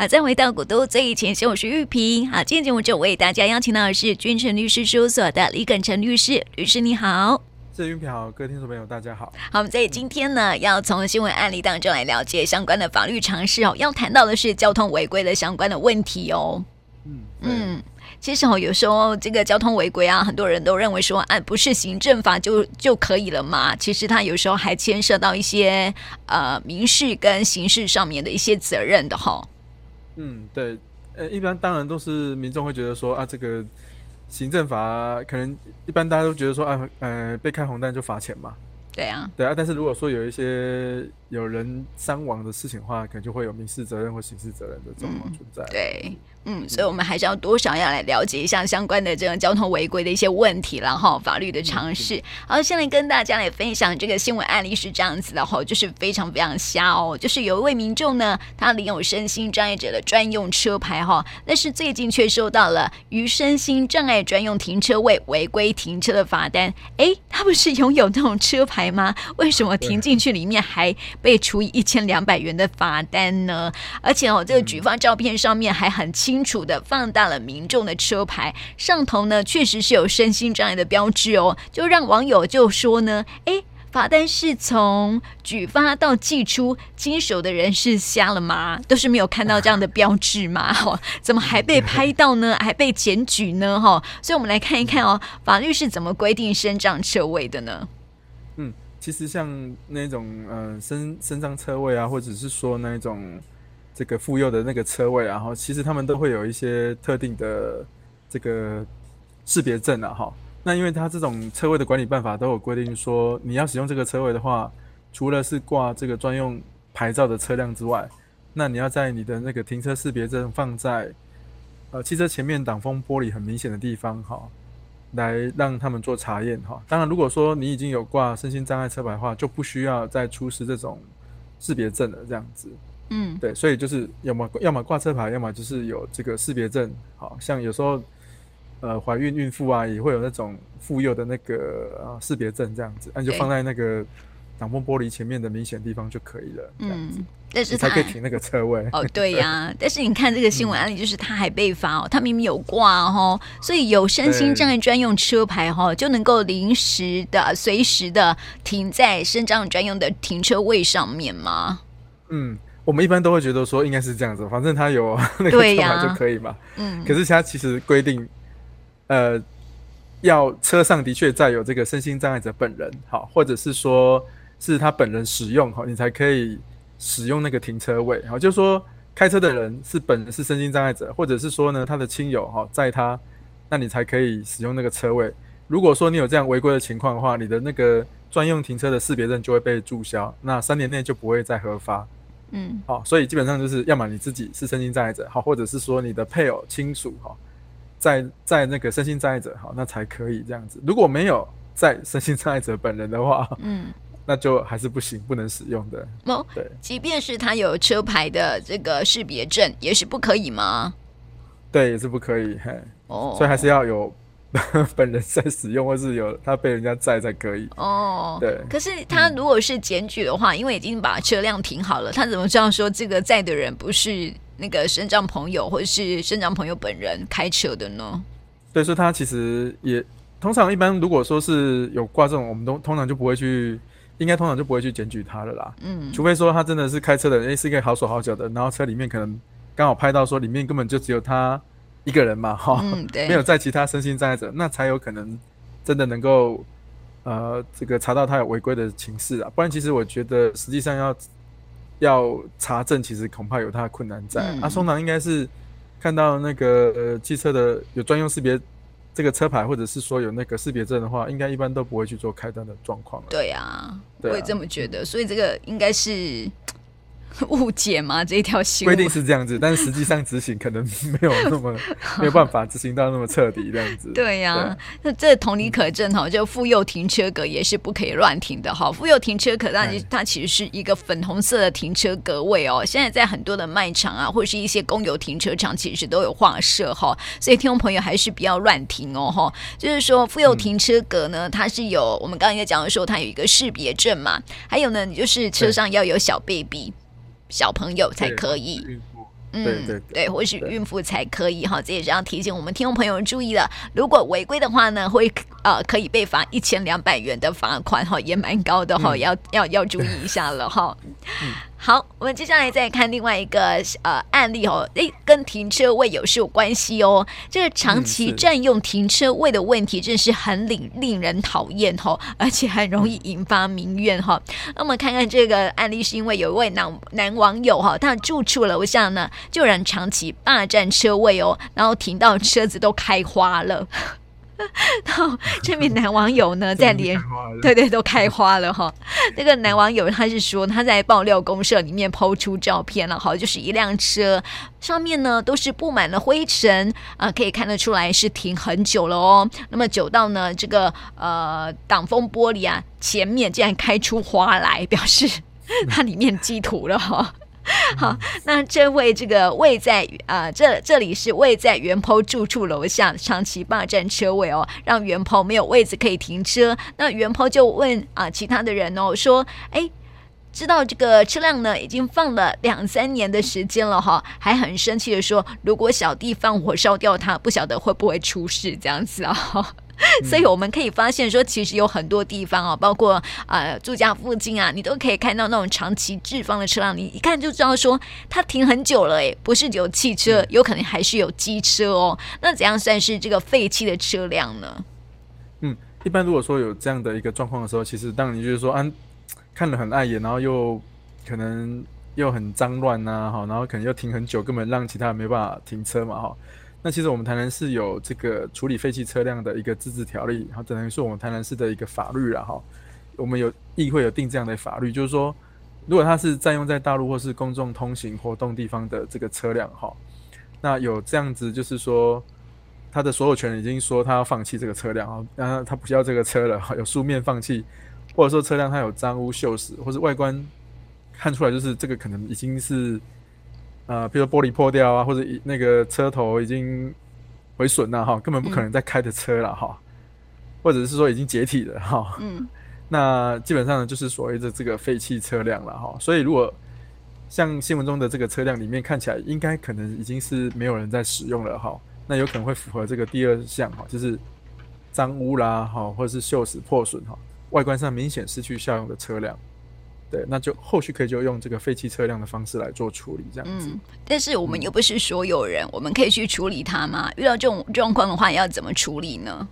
好，再回到古都最前线，我是玉萍。好，今天节目就为大家邀请到的是君臣律师事务所的李耿诚律师，律师你好。是玉平好，各位听众朋友大家好。好，我们在今天呢，要从新闻案例当中来了解相关的法律常识哦。要谈到的是交通违规的相关的问题哦。嗯嗯，其实哦，有时候这个交通违规啊，很多人都认为说，啊，不是行政法就就可以了嘛。其实它有时候还牵涉到一些呃民事跟刑事上面的一些责任的哈、哦。嗯，对，呃，一般当然都是民众会觉得说啊，这个行政法可能一般大家都觉得说啊，呃，被开红单就罚钱嘛。对啊，对啊，但是如果说有一些有人伤亡的事情的话，可能就会有民事责任或刑事责任的状况存在。嗯，对。嗯，所以我们还是要多少要来了解一下相关的这个交通违规的一些问题，然后法律的常识。好，现在跟大家来分享这个新闻案例是这样子的哈，就是非常非常瞎哦，就是有一位民众呢，他领有身心障碍者的专用车牌哈，但是最近却收到了于身心障碍专用停车位违规停车的罚单。哎，他不是拥有那种车牌吗？为什么停进去里面还被处以一千两百元的罚单呢？而且哦，这个举发照片上面还很清。清楚的放大了民众的车牌上头呢，确实是有身心障碍的标志哦，就让网友就说呢，哎，罚单是从举发到寄出，经手的人是瞎了吗？都是没有看到这样的标志吗？哦，怎么还被拍到呢？还被检举呢？哈，所以我们来看一看哦，法律是怎么规定身障车位的呢？嗯，其实像那种呃身身障车位啊，或者是说那种。这个妇幼的那个车位，然后其实他们都会有一些特定的这个识别证啊，哈。那因为他这种车位的管理办法都有规定说，你要使用这个车位的话，除了是挂这个专用牌照的车辆之外，那你要在你的那个停车识别证放在呃汽车前面挡风玻璃很明显的地方，哈，来让他们做查验，哈。当然，如果说你已经有挂身心障碍车牌的话，就不需要再出示这种识别证了，这样子。嗯，对，所以就是要么要么挂车牌，要么就是有这个识别证。好像有时候，呃，怀孕孕妇啊，也会有那种妇幼的那个啊识别证这样子，那就放在那个挡风玻璃前面的明显地方就可以了。这样子，嗯，但是他才可以停那个车位。哦，对呀，啊，但是你看这个新闻案例，就是他还被罚哦，他明明有挂哦，所以有身心障碍专用车牌哈，就能够临时的、随时的停在身障专用的停车位上面吗？嗯。我们一般都会觉得说应该是这样子，反正他有 那个车牌就可以嘛。嗯。可是他其实规定，呃，要车上的确载有这个身心障碍者本人，好，或者是说是他本人使用，好，你才可以使用那个停车位。好，就是说开车的人是本人是身心障碍者，或者是说呢他的亲友哈载他，那你才可以使用那个车位。如果说你有这样违规的情况的话，你的那个专用停车的识别证就会被注销，那三年内就不会再核发。嗯，好，所以基本上就是要么你自己是身心障碍者，好，或者是说你的配偶亲属，哈，在在那个身心障碍者，好，那才可以这样子。如果没有在身心障碍者本人的话，嗯，那就还是不行，不能使用的。哦，对，即便是他有车牌的这个识别证，也是不可以吗？对，也是不可以，嘿，哦，所以还是要有。本人在使用，或是有他被人家载才可以哦。对，可是他如果是检举的话，嗯，因为已经把车辆停好了，他怎么知道说这个载的人不是那个身障朋友，或者是身障朋友本人开车的呢？所以说他其实也通常一般，如果说是有挂这种，我们都通常就不会去，应该通常就不会去检举他了啦。嗯，除非说他真的是开车的人，诶，是一个好手好脚的，然后车里面可能刚好拍到说里面根本就只有他。一个人嘛，哈、嗯，没有在其他身心障碍者，那才有可能真的能够呃，这个查到他有违规的情事啊。不然，其实我觉得实际上要要查证，其实恐怕有他的困难在。阿、嗯、松囊应该是看到那个呃汽车的有专用识别这个车牌，或者是说有那个识别证的话，应该一般都不会去做开单的状况了。对啊，我也这么觉得。所以这个应该是。误解吗？这一条规定是这样子，但是实际上执行可能没有那么 没有办法执行到那么彻底这样子。对呀、啊，那这同理可证哈，就妇幼停车格也是不可以乱停的哈。妇幼停车格，它它其实是一个粉红色的停车格位哦。现在在很多的卖场啊，或者是一些公有停车场，其实都有画设哈。所以听众朋友还是不要乱停哦哈。就是说妇幼停车格呢，它是有我们刚刚也讲的说，它有一个识别证嘛，还有呢，你就是车上要有小 baby。小朋友才可以，嗯，对对对，或是孕妇才可以哈，这也是要提醒我们听众朋友注意了。如果违规的话呢，会呃可以被罚一千两百元的罚款哈，也蛮高的哈，嗯、要要要注意一下了哈。嗯好，我们接下来再看另外一个呃案例哦，诶，跟停车位有是有关系哦。这个长期占用停车位的问题，真是很令令人讨厌哦，而且很容易引发民怨哈。那我们看看这个案例，是因为有一位男男网友哈，他住处楼下呢，就然长期霸占车位哦，然后停到车子都开花了。然后这名男网友呢，在连对对都开花了哈。那个男网友他是说他在爆料公社里面 PO 出照片了，好，就是一辆车上面呢都是布满了灰尘啊，可以看得出来是停很久了哦。那么久到呢这个呃挡风玻璃啊前面竟然开出花来，表示它里面积土了哈。好，那这位这个位在啊、这这里是位在原 PO 住处楼下，长期霸占车位哦，让原 PO 没有位置可以停车。那原 PO 就问啊、其他的人哦，说，哎，知道这个车辆呢已经放了两三年的时间了哈，还很生气的说，如果小弟放火烧掉它，不晓得会不会出事这样子啊、哦。所以我们可以发现说，其实有很多地方啊，包括呃住家附近啊，你都可以看到那种长期置放的车辆，你一看就知道说它停很久了，诶，不是有汽车，有可能还是有机车哦。那怎样算是这个废弃的车辆呢？嗯，一般如果说有这样的一个状况的时候，其实当你就是说啊，看了很碍眼，然后又可能又很脏乱呐，哈，然后可能又停很久，根本让其他人没办法停车嘛，哈。那其实我们台南市有这个处理废弃车辆的一个自治条例，然后等于是我们台南市的一个法律了哈。我们有议会有定这样的法律，就是说，如果它是占用在大陆或是公众通行活动地方的这个车辆哈，那有这样子就是说，他的所有权已经说他要放弃这个车辆啊，那他不要这个车了，有书面放弃，或者说车辆它有脏污锈蚀，或是外观看出来就是这个可能已经是。啊、呃，比如说玻璃破掉啊，或者那个车头已经毁损了哈，根本不可能再开的车了哈，嗯、或者是说已经解体了哈。嗯，那基本上呢，就是所谓的这个废弃车辆了哈。所以如果像新闻中的这个车辆里面看起来，应该可能已经是没有人在使用了哈，那有可能会符合这个第二项哈，就是脏污啦哈，或者是锈蚀破损哈，外观上明显失去效用的车辆。对，那就后续可以就用这个废弃车辆的方式来做处理，这样子。嗯，但是我们又不是所有人，嗯、我们可以去处理它吗？遇到这种状况的话，要怎么处理呢？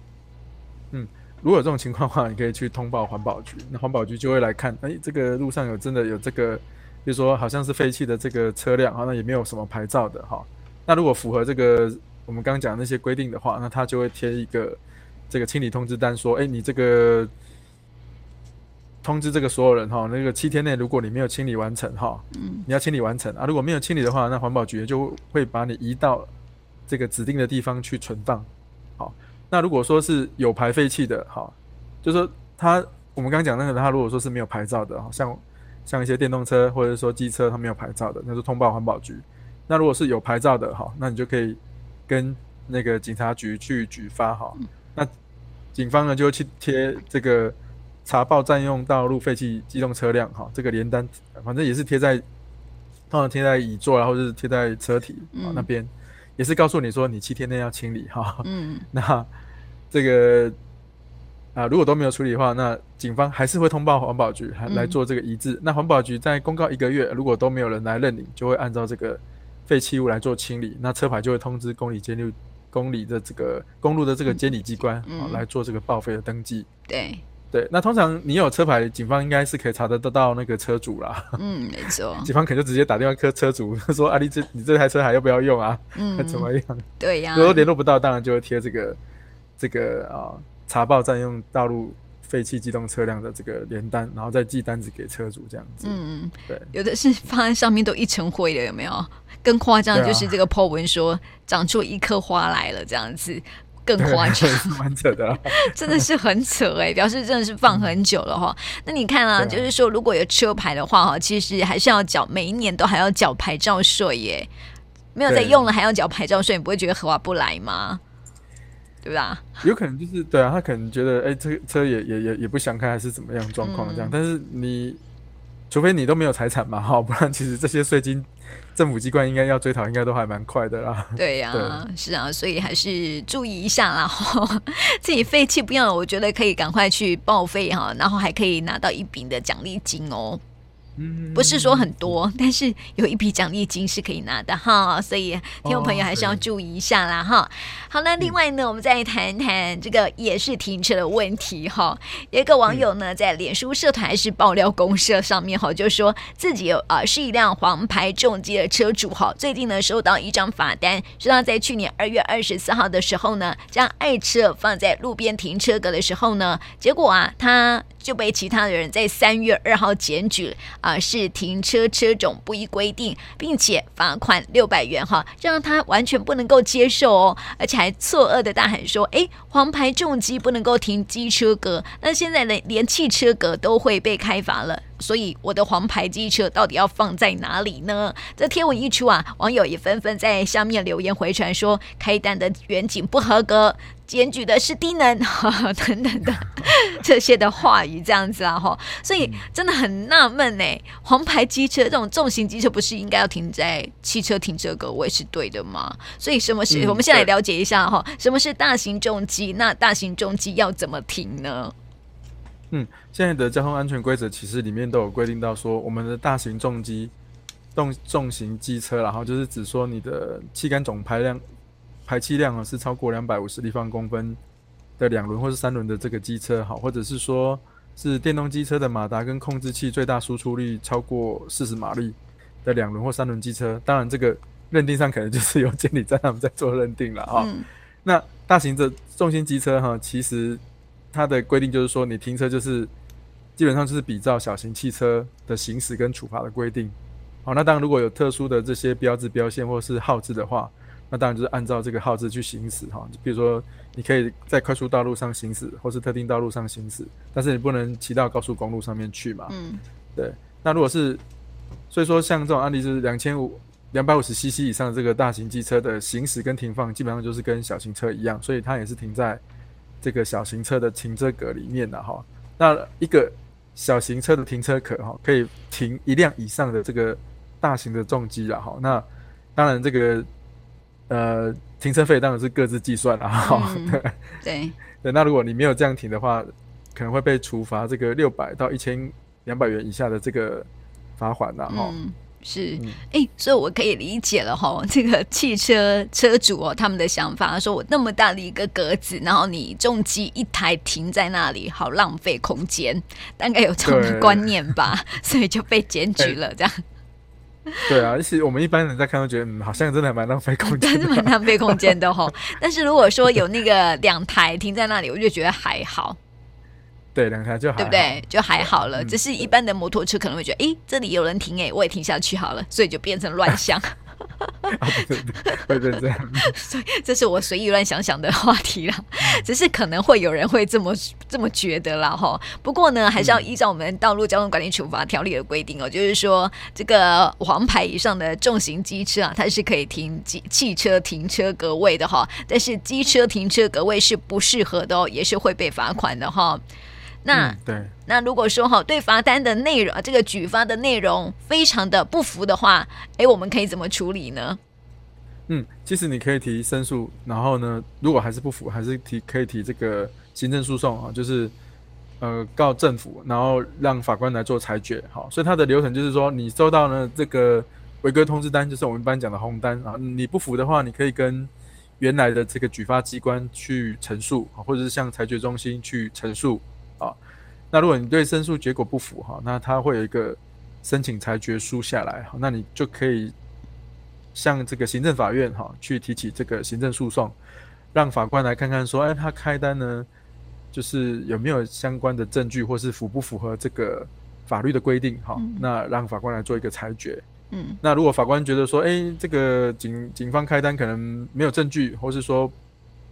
嗯，如果有这种情况的话，你可以去通报环保局，那环保局就会来看，哎，这个路上有真的有这个，比如说好像是废弃的这个车辆，好像也没有什么牌照的哈。那如果符合这个我们刚刚讲的那些规定的话，那他就会贴一个这个清理通知单，说，哎，你这个。通知这个所有人哈，那个七天内如果你没有清理完成哈，嗯，你要清理完成啊。如果没有清理的话，那环保局就会把你移到这个指定的地方去存放。好，那如果说是有排废气的，哈，就说他我们刚刚讲那个，他如果说是没有牌照的，像像一些电动车或者说机车，它没有牌照的，那就通报环保局。那如果是有牌照的，哈，那你就可以跟那个警察局去举发哈。那警方呢就去贴这个。查报占用道路废弃机动车辆，哈，这个联单反正也是贴在，通常贴在椅座，然后是贴在车体啊那边，也是告诉你说你七天内要清理哈。嗯，那这个啊，如果都没有处理的话，那警方还是会通报环保局来来做这个移置。嗯、那环保局在公告一个月，如果都没有人来认领，就会按照这个废弃物来做清理。那车牌就会通知公里监六公里的这个公路的这个监理机关啊、来做这个报废的登记。对。对，那通常你有车牌，警方应该是可以查得得到那个车主啦。嗯，没错。警方可能就直接打电话给车主，说：“啊，你这你这台车还要不要用啊？嗯，怎么样？”对呀、啊。如果联络不到，当然就会贴这个这个啊查报占用道路废弃机动车辆的这个联单，然后再寄单子给车主这样子。嗯嗯，对。有的是放在上面都一层灰的，有没有？更夸张就是 这个 po 文说长出一颗花来了这样子。更夸张，蛮扯的，真的是很扯哎、欸，表示真的是放很久了哈。嗯、那你看啊，啊就是说如果有车牌的话哈，其实还是要缴，每一年都还要缴牌照税耶。没有在用了还要缴牌照税，你不会觉得合不来吗？对吧？有可能就是对啊，他可能觉得哎，这个车也也也也不想开，还是怎么样状况这样。嗯、但是你除非你都没有财产嘛哈，不然其实这些税金政府机关应该要追讨，应该都还蛮快的啦。对呀、啊，是啊，所以还是注意一下啦。自己废弃不要，我觉得可以赶快去报废哈，然后还可以拿到一笔的奖励金哦。不是说很多，但是有一笔奖励金是可以拿的哈，所以听众朋友还是要注意一下啦哈。好，那另外呢，我们再谈谈这个也是停车的问题哈。有一个网友呢，在脸书社团还是爆料公社上面哈，就说自己有啊是一辆黄牌重机的车主哈，最近呢收到一张罚单，说他在去年二月二十四号的时候呢，将爱车放在路边停车格的时候呢，结果啊他。就被其他的人在三月二号检举啊、是停车车种不依规定，并且罚款六百元哈，让他完全不能够接受哦，而且还错愕的大喊说：“哎，黄牌重机不能够停机车格，那现在连连汽车格都会被开罚了。”所以我的黄牌机车到底要放在哪里呢？这贴文一出啊，网友也纷纷在下面留言回传说，开单的远景不合格，检举的是低能呵呵 等等的这些的话语，这样子啊哈。所以真的很纳闷呢，黄牌机车这种重型机车不是应该要停在汽车停车格位是对的吗？所以什么是？嗯、我们先来了解一下哈，什么是大型重机？那大型重机要怎么停呢？嗯，现在的交通安全规则其实里面都有规定到说，我们的大型重机、重重型机车，然后就是指说你的气缸总排量、排气量啊是超过两百五十立方公分的两轮或是三轮的这个机车，好，或者是说是电动机车的马达跟控制器最大输出率超过四十马力的两轮或三轮机车，当然这个认定上可能就是由监理站他们在做认定了哈。嗯、那大型的重型机车哈，其实。它的规定就是说，你停车就是基本上就是比照小型汽车的行驶跟处罚的规定。好，那当然如果有特殊的这些标志、标线或是号志的话，那当然就是按照这个号志去行驶哈。比如说，你可以在快速道路上行驶，或是特定道路上行驶，但是你不能骑到高速公路上面去嘛。嗯，对。那如果是，所以说像这种案例就是两千五、两百五十 CC 以上的这个大型机车的行驶跟停放，基本上就是跟小型车一样，所以它也是停在。这个小型车的停车格里面的哈，那一个小型车的停车格哈，可以停一辆以上的这个大型的重机了哈。那当然这个呃停车费当然是各自计算了哈。嗯、对对，那如果你没有这样停的话，可能会被处罚这个六百到一千两百元以下的这个罚款了哈。嗯是，哎、欸，所以我可以理解了哈，这个汽车车主哦，他们的想法，说我那么大的一个格子，然后你重机一台停在那里，好浪费空间，大概有这种的观念吧，所以就被检举了，这样。对啊，其实我们一般人在看都觉得，嗯，好像真的还蛮浪费空间，真的蛮浪费空间的哈。但是如果说有那个两台停在那里，我就觉得还好。对，两台就好，对不对？就还好了。只是一般的摩托车可能会觉得，哎，这里有人停，哎，我也停下去好了，所以就变成乱象。会变这样。所以这是我随意乱想想的话题了。只是可能会有人会这么这么觉得啦哈。不过呢，还是要依照我们道路交通管理处罚条例的规定哦，就是说这个黄牌以上的重型机车啊，它是可以停机汽车停车格位的哈。但是机车停车格位是不适合的哦，也是会被罚款的哈。那、嗯、对，那如果说哈，对罚单的内容，这个举发的内容非常的不服的话，哎，我们可以怎么处理呢？嗯，其实你可以提申诉，然后呢，如果还是不服，还是提可以提这个行政诉讼啊，就是呃告政府，然后让法官来做裁决。好，所以它的流程就是说，你收到呢这个违规通知单，就是我们一般讲的红单啊，你不服的话，你可以跟原来的这个举发机关去陈述，或者是向裁决中心去陈述。啊，那如果你对申诉结果不服哈，那他会有一个申请裁决书下来哈，那你就可以向这个行政法院哈去提起这个行政诉讼，让法官来看看说，哎，他开单呢，就是有没有相关的证据，或是符不符合这个法律的规定哈，那让法官来做一个裁决。嗯，那如果法官觉得说，哎，这个警警方开单可能没有证据，或是说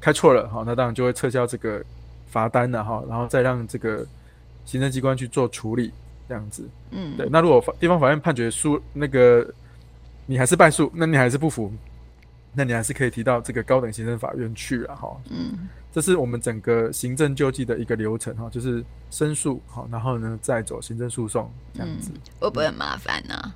开错了哈，那当然就会撤销这个。罚单了哈，然后再让这个行政机关去做处理，这样子。嗯，对。那如果地方法院判决输，那个你还是败诉，那你还是不服，那你还是可以提到这个高等行政法院去了哈。嗯，这是我们整个行政救济的一个流程哈，就是申诉好，然后呢再走行政诉讼这样子。会不会很麻烦呢？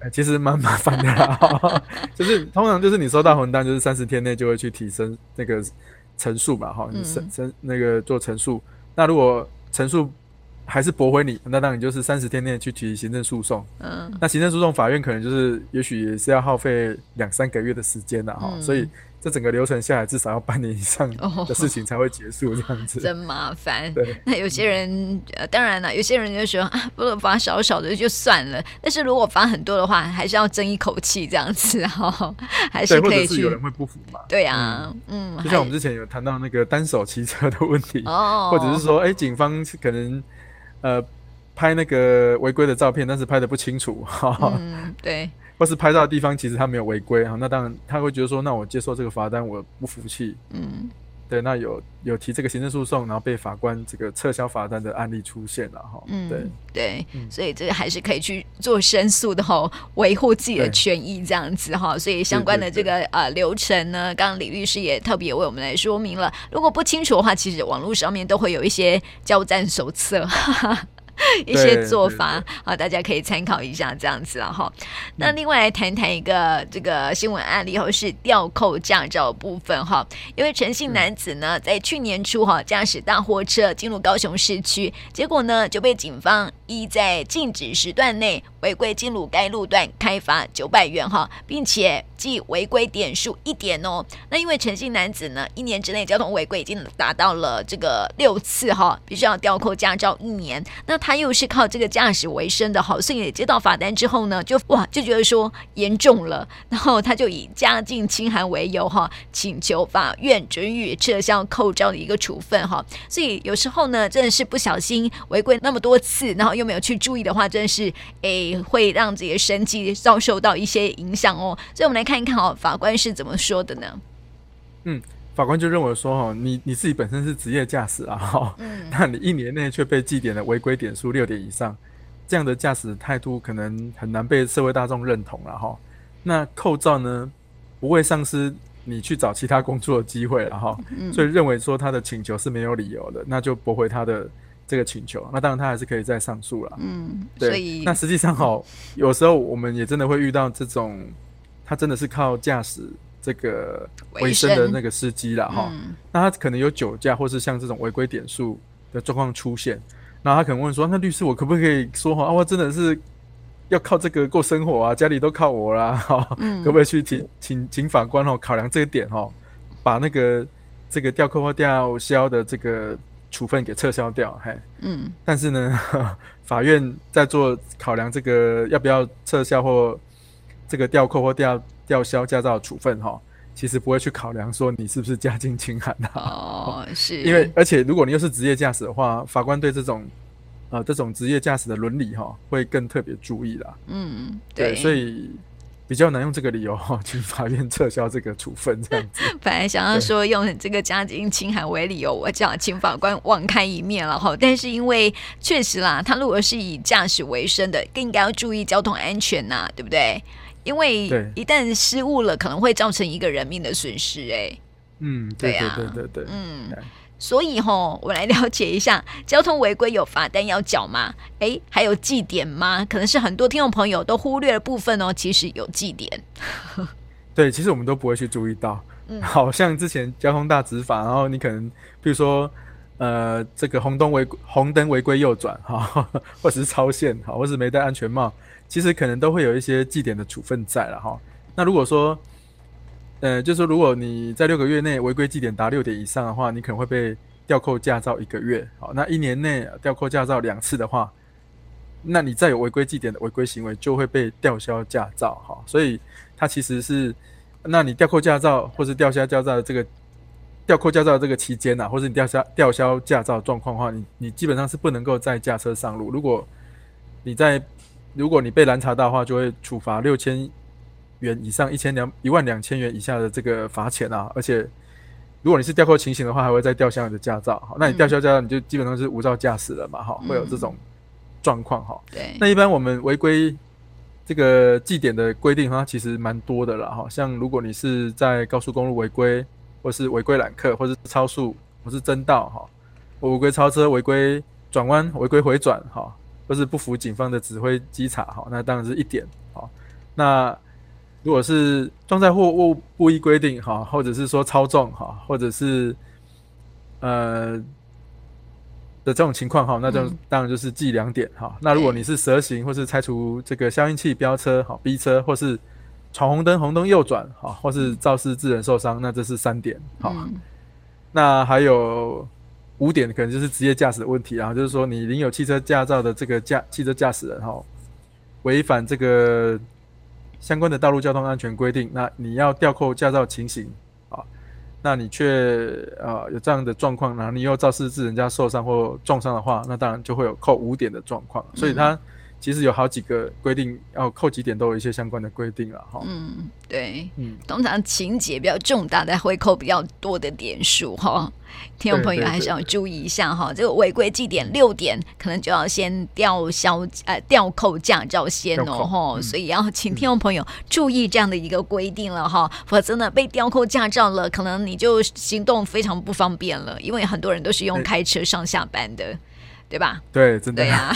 欸、其实蛮麻烦的啦，就是通常就是你收到红单，就是三十天内就会去提升那个陈述嘛，哈，你申申那个做陈述。那如果陈述还是驳回你，那当然就是三十天内去提行政诉讼。嗯，那行政诉讼法院可能就是也许也是要耗费两三个月的时间的哈，所以。这整个流程下来，至少要半年以上的事情才会结束，这样子、哦、真麻烦。对，那有些人呃，当然了，有些人就说啊，不能罚少少的就算了。但是如果罚很多的话，还是要争一口气这样子哈、哦，还是可以去。有人会不服嘛？对啊，嗯，嗯就像我们之前有谈到那个单手骑车的问题，哦，或者是说，哎，警方可能呃拍那个违规的照片，但是拍的不清楚，哈、哦，嗯，对。或是拍照的地方其实他没有违规啊，那当然他会觉得说，那我接受这个罚单，我不服气。嗯，对，那有有提这个行政诉讼，然后被法官这个撤销罚单的案例出现了哈。嗯，对对，嗯、所以这个还是可以去做申诉的哈，维护自己的权益这样子哈。所以相关的这个呃流程呢，刚刚李律师也特别为我们来说明了。如果不清楚的话，其实网络上面都会有一些交战手册。一些做法好，大家可以参考一下，这样子了哈。那另外来谈谈一个这个新闻案例，后是吊扣驾照部分哈。因为陈姓男子呢，在去年初哈驾驶大货车进入高雄市区，结果呢就被警方依在禁止时段内违规进入该路段开罚九百元哈，并且记违规点数一点哦。那因为陈姓男子呢一年之内交通违规已经达到了这个六次哈，必须要吊扣驾照一年。那他。又是靠这个驾驶为生的，好，所以接到罚单之后呢，就哇就觉得说严重了，然后他就以家境清寒为由哈，请求法院准予撤销扣照的一个处分哈。所以有时候呢，真的是不小心违规那么多次，然后又没有去注意的话，真的是诶会让自己的生计遭受到一些影响哦。所以我们来看一看哦，法官是怎么说的呢？嗯。法官就认为说，哈，你你自己本身是职业驾驶啊，哈，嗯，那你一年内却被记点了违规点数六点以上，这样的驾驶态度可能很难被社会大众认同了，哈。那扣照呢，不会丧失你去找其他工作的机会了，哈。所以认为说他的请求是没有理由的，那就驳回他的这个请求。那当然他还是可以再上诉了，嗯，对。所以那实际上，哈，有时候我们也真的会遇到这种，他真的是靠驾驶。这个为生的那个司机了哈，嗯、那他可能有酒驾，或是像这种违规点数的状况出现，那他可能问说：“那律师，我可不可以说哈啊，我真的是要靠这个过生活啊，家里都靠我啦，哈，嗯、可不可以去请请请法官哦考量这一点哦，把那个这个吊扣或吊销的这个处分给撤销掉？嘿，嗯，但是呢，法院在做考量这个要不要撤销或这个吊扣或吊。吊销驾照处分哈，其实不会去考量说你是不是家境清寒的哦，是因为而且如果你又是职业驾驶的话，法官对这种呃这种职业驾驶的伦理哈会更特别注意啦。嗯，对，对，所以比较难用这个理由哈，去法院撤销这个处分这样子。本来想要说用这个家境清寒为理由，我叫请法官网开一面了哈，但是因为确实啦，他如果是以驾驶为生的，更应该要注意交通安全呐，对不对？因为一旦失误了，可能会造成一个人命的损失。哎，嗯，对呀，对对对，嗯，所以吼，我来了解一下，交通违规有罚单要缴吗？哎，还有记点吗？可能是很多听众朋友都忽略了部分哦。其实有记点，对，其实我们都不会去注意到。嗯，好像之前交通大执法，然后你可能比如说，呃，这个红灯违红灯违规右转哈，或者是超限哈，或是没戴安全帽。其实可能都会有一些记点的处分在了哈。那如果说，呃，就是如果你在六个月内违规记点达六点以上的话，你可能会被吊扣驾照一个月。好，那一年内吊扣驾照两次的话，那你再有违规记点的违规行为，就会被吊销驾照。哈，所以它其实是，那你吊扣驾照或是吊销驾照的这个吊扣驾照这个期间呐，或是你吊销吊销驾照状况的话，你你基本上是不能够再驾车上路。如果你在如果你被拦查到的话，就会处罚六千元以上一千两一万两千元以下的这个罚钱啊！而且，如果你是吊扣情形的话，还会再吊销你的驾照。好，那你吊销驾照，你就基本上是无照驾驶了嘛？哈，会有这种状况哈。对。那一般我们违规这个记点的规定，它其实蛮多的了哈。像如果你是在高速公路违规，或是违规揽客，或是超速，或是争道哈，违规超车、违规转弯、违规回转哈。或是不服警方的指挥稽查，哈，那当然是一点，哈。那如果是装载货物不依规定哈，或者是说超重哈，或者是呃的这种情况哈，那就当然就是记两点哈。那如果你是蛇行或是拆除这个消音器飙车哈，逼车或是闯红灯红灯右转哈，或是肇事致人受伤，那这是三点哈。那还有五点可能就是职业驾驶的问题啊，就是说你领有汽车驾照的这个驾汽车驾驶人哈，违反这个。相关的道路交通安全规定，那你要吊扣驾照情形啊，那你却啊有这样的状况，然后你又肇事致人家受伤或重伤的话，那当然就会有扣五点的状况。所以它其实有好几个规定，要扣几点都有一些相关的规定了哈。嗯，对，嗯，通常情节比较重大的会扣比较多的点数哈。听众朋友还是要注意一下哈，这个违规记点六点，可能就要先吊销呃吊扣驾照先哦哈，嗯、所以要请听众朋友注意这样的一个规定了哈，嗯、否则呢被吊扣驾照了，可能你就行动非常不方便了，因为很多人都是用开车上下班的。对吧？对，真的对呀，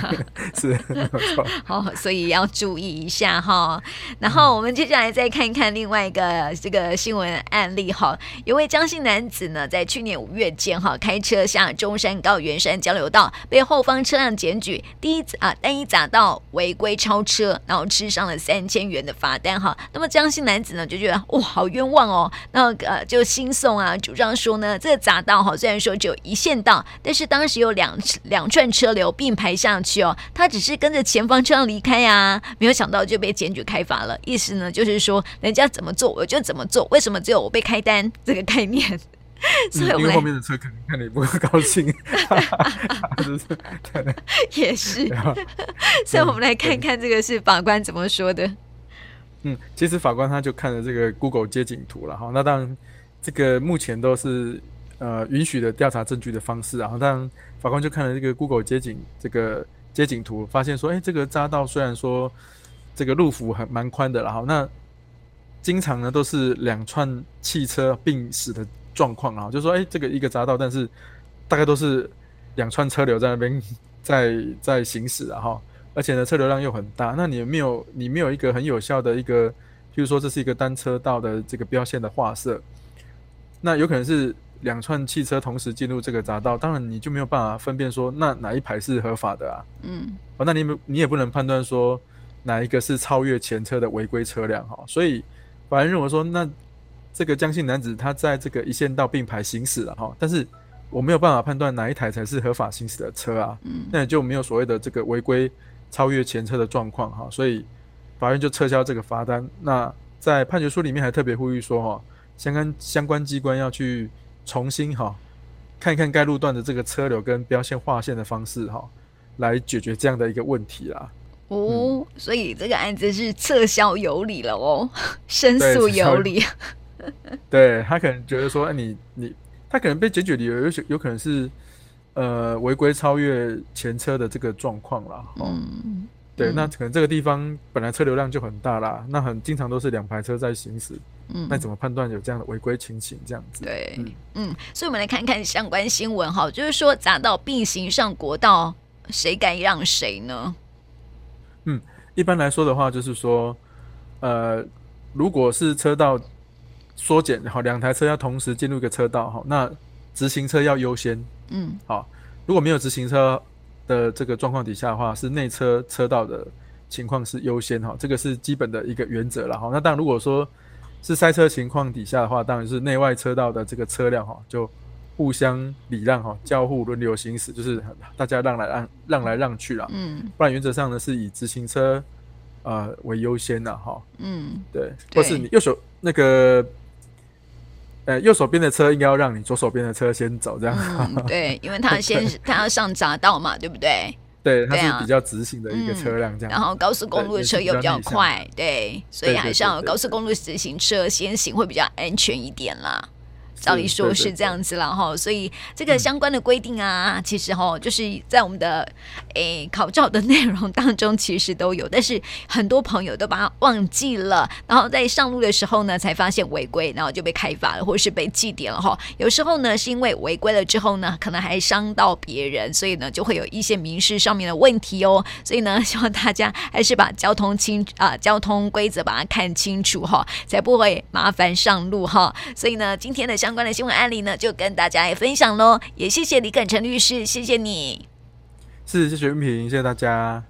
是没错。好，所以要注意一下哈。然后我们接下来再看一看另外一个这个新闻案例哈。有位江姓男子呢，在去年五月间哈，开车下中山高原山交流道，被后方车辆检举第一啊单一匝道违规超车，然后吃上了三千元的罚单哈。那么江姓男子呢就觉得哇好冤枉哦，那呃就新送啊，主张说呢这个匝道哈虽然说只有一线道，但是当时有两。两串车流并排上去哦，他只是跟着前方车辆离开啊，没有想到就被检举开罚了。意思呢，就是说人家怎么做我就怎么做，为什么只有我被开单？这个概念。所以我们因为后面的车肯定看你不会高兴，也是。所以我们来看看这个是法官怎么说的。嗯，其实法官他就看了这个 Google 街景图了哈，那当然这个目前都是。呃，允许的调查证据的方式，然后当法官就看了这个 Google 街景这个街景图，发现说，哎，这个匝道虽然说这个路幅还蛮宽的，然后那经常呢都是两串汽车并驶的状况啊，就说，哎，这个一个匝道，但是大概都是两串车流在那边 在在行驶啊，哈，而且呢车流量又很大，那你没有你没有一个很有效的一个，譬如说这是一个单车道的这个标线的画设，那有可能是。两串汽车同时进入这个匝道，当然你就没有办法分辨说那哪一排是合法的啊？嗯，哦，那你你也不能判断说哪一个是超越前车的违规车辆哈。所以法院认为说，那这个江姓男子他在这个一线道并排行驶了哈，但是我没有办法判断哪一台才是合法行驶的车啊。嗯，那也就没有所谓的这个违规超越前车的状况哈。所以法院就撤销这个罚单。那在判决书里面还特别呼吁说哈，相关相关机关要去。重新哈看一看该路段的这个车流跟标线划线的方式哈，来解决这样的一个问题啦。哦，嗯、所以这个案子是撤销有理了哦，申诉有理。对，他可能觉得说，哎你你他可能被解决理由有有可能是呃违规超越前车的这个状况啦。嗯。对，那可能这个地方本来车流量就很大啦，那很经常都是两排车在行驶，嗯，那怎么判断有这样的违规情形？这样子，对，嗯，嗯，所以我们来看看相关新闻哈，就是说匝道并行上国道，谁该让谁呢？嗯，一般来说的话，就是说，呃，如果是车道缩减，然后，两台车要同时进入一个车道，哈，那直行车要优先，嗯，好，如果没有直行车。的这个状况底下的话，是内车车道的情况是优先哈，这个是基本的一个原则了哈。那当然，如果说是塞车情况底下的话，当然是内外车道的这个车辆哈，就互相礼让哈，交互轮流行驶，就是大家让来让让来让去了。嗯，不然原则上呢是以直行车呃为优先的哈。嗯，对，或是你右手那个。呃，右手边的车应该要让你左手边的车先走，这样。嗯、对，因为他先他 要上匝道嘛，对不对？对，它是比较直行的一个车辆，这样、嗯。然后高速公路的车又比较快，对，所以还是要高速公路直行车先行会比较安全一点啦。照理说是这样子了哈，所以这个相关的规定啊，其实哈，就是在我们的诶考照的内容当中，其实都有，但是很多朋友都把它忘记了，然后在上路的时候呢，才发现违规，然后就被开罚了，或是被记点了哈。有时候呢，是因为违规了之后呢，可能还伤到别人，所以呢，就会有一些民事上面的问题哦。所以呢，希望大家还是把交通清啊，交通规则把它看清楚哈，才不会麻烦上路哈。所以呢，今天的相相关的新闻案例呢，就跟大家来分享喽。也谢谢李耿成律师，谢谢你。是，谢谢云平，谢谢大家。